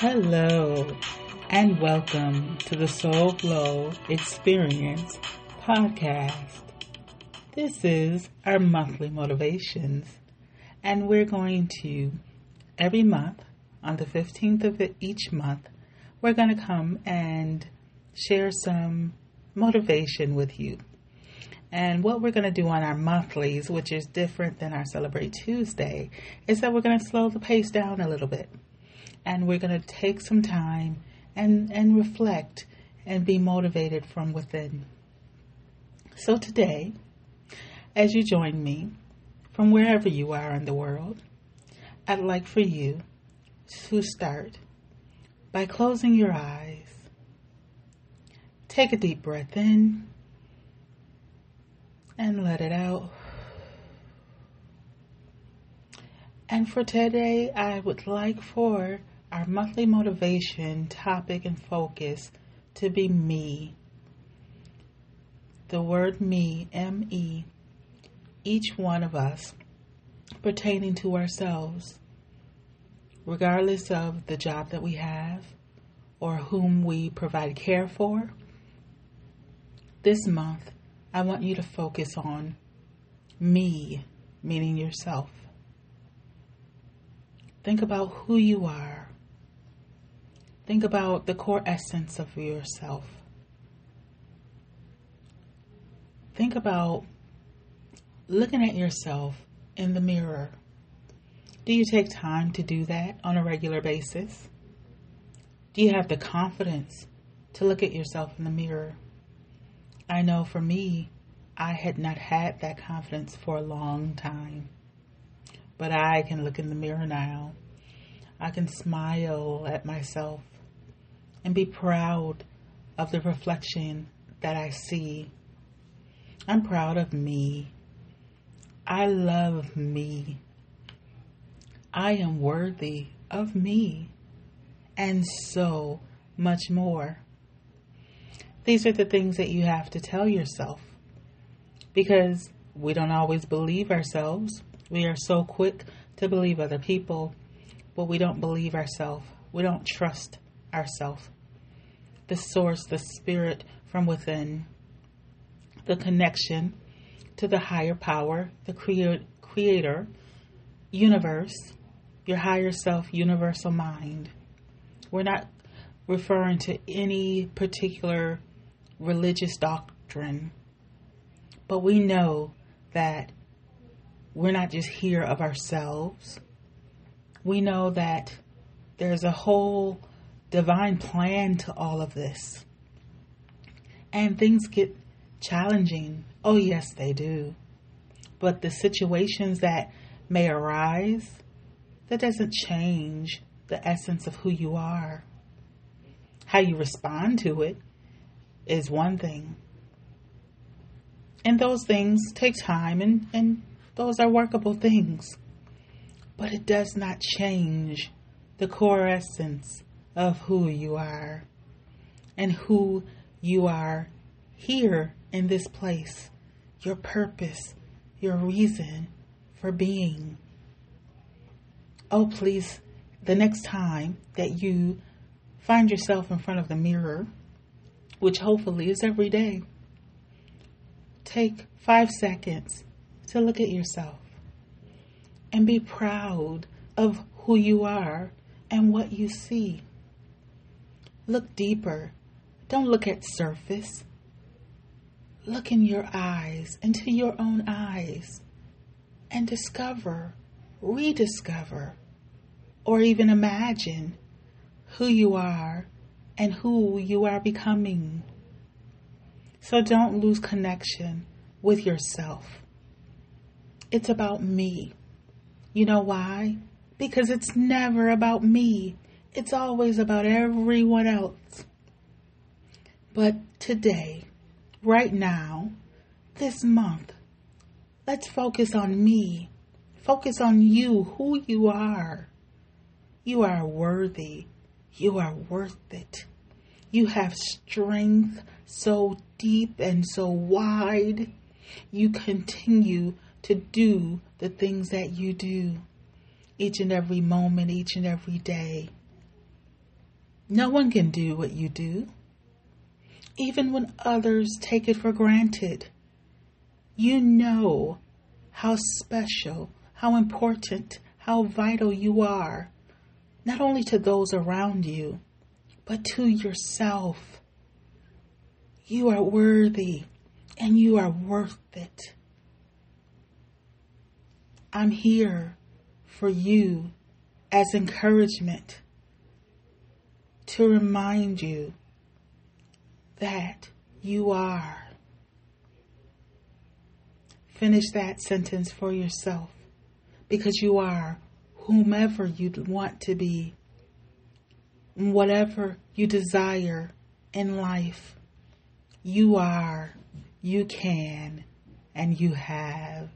Hello, and welcome to the Soul Flow Experience podcast. This is our monthly motivations, and we're going to, every month, on the 15th of each month, we're going to come and share some motivation with you. And what we're going to do on our monthlies, which is different than our Celebrate Tuesday, is that we're going to slow the pace down a little bit. And we're going to take some time and, and reflect and be motivated from within. So today, as you join me from wherever you are in the world, I'd like for you to start by closing your eyes. Take a deep breath in and let it out. And for today, I would like for our monthly motivation topic and focus to be me. The word me, M E, each one of us pertaining to ourselves, regardless of the job that we have or whom we provide care for. This month, I want you to focus on me, meaning yourself. Think about who you are. Think about the core essence of yourself. Think about looking at yourself in the mirror. Do you take time to do that on a regular basis? Do you have the confidence to look at yourself in the mirror? I know for me, I had not had that confidence for a long time. But I can look in the mirror now. I can smile at myself and be proud of the reflection that I see. I'm proud of me. I love me. I am worthy of me and so much more. These are the things that you have to tell yourself because we don't always believe ourselves. We are so quick to believe other people, but we don't believe ourselves. We don't trust ourselves. The source, the spirit from within, the connection to the higher power, the creator, universe, your higher self, universal mind. We're not referring to any particular religious doctrine. But we know that we're not just here of ourselves. We know that there's a whole divine plan to all of this. And things get challenging. Oh, yes, they do. But the situations that may arise, that doesn't change the essence of who you are. How you respond to it is one thing. And those things take time and, and those are workable things. But it does not change the core essence of who you are and who you are here in this place, your purpose, your reason for being. Oh, please, the next time that you find yourself in front of the mirror, which hopefully is every day. Take five seconds to look at yourself and be proud of who you are and what you see. Look deeper. Don't look at surface. Look in your eyes, into your own eyes, and discover, rediscover, or even imagine who you are and who you are becoming. So don't lose connection with yourself. It's about me. You know why? Because it's never about me. It's always about everyone else. But today, right now, this month, let's focus on me. Focus on you, who you are. You are worthy. You are worth it. You have strength so deep and so wide. You continue to do the things that you do each and every moment, each and every day. No one can do what you do. Even when others take it for granted, you know how special, how important, how vital you are, not only to those around you, but to yourself. You are worthy and you are worth it. I'm here for you as encouragement to remind you that you are. Finish that sentence for yourself because you are whomever you want to be, whatever you desire in life. You are, you can, and you have.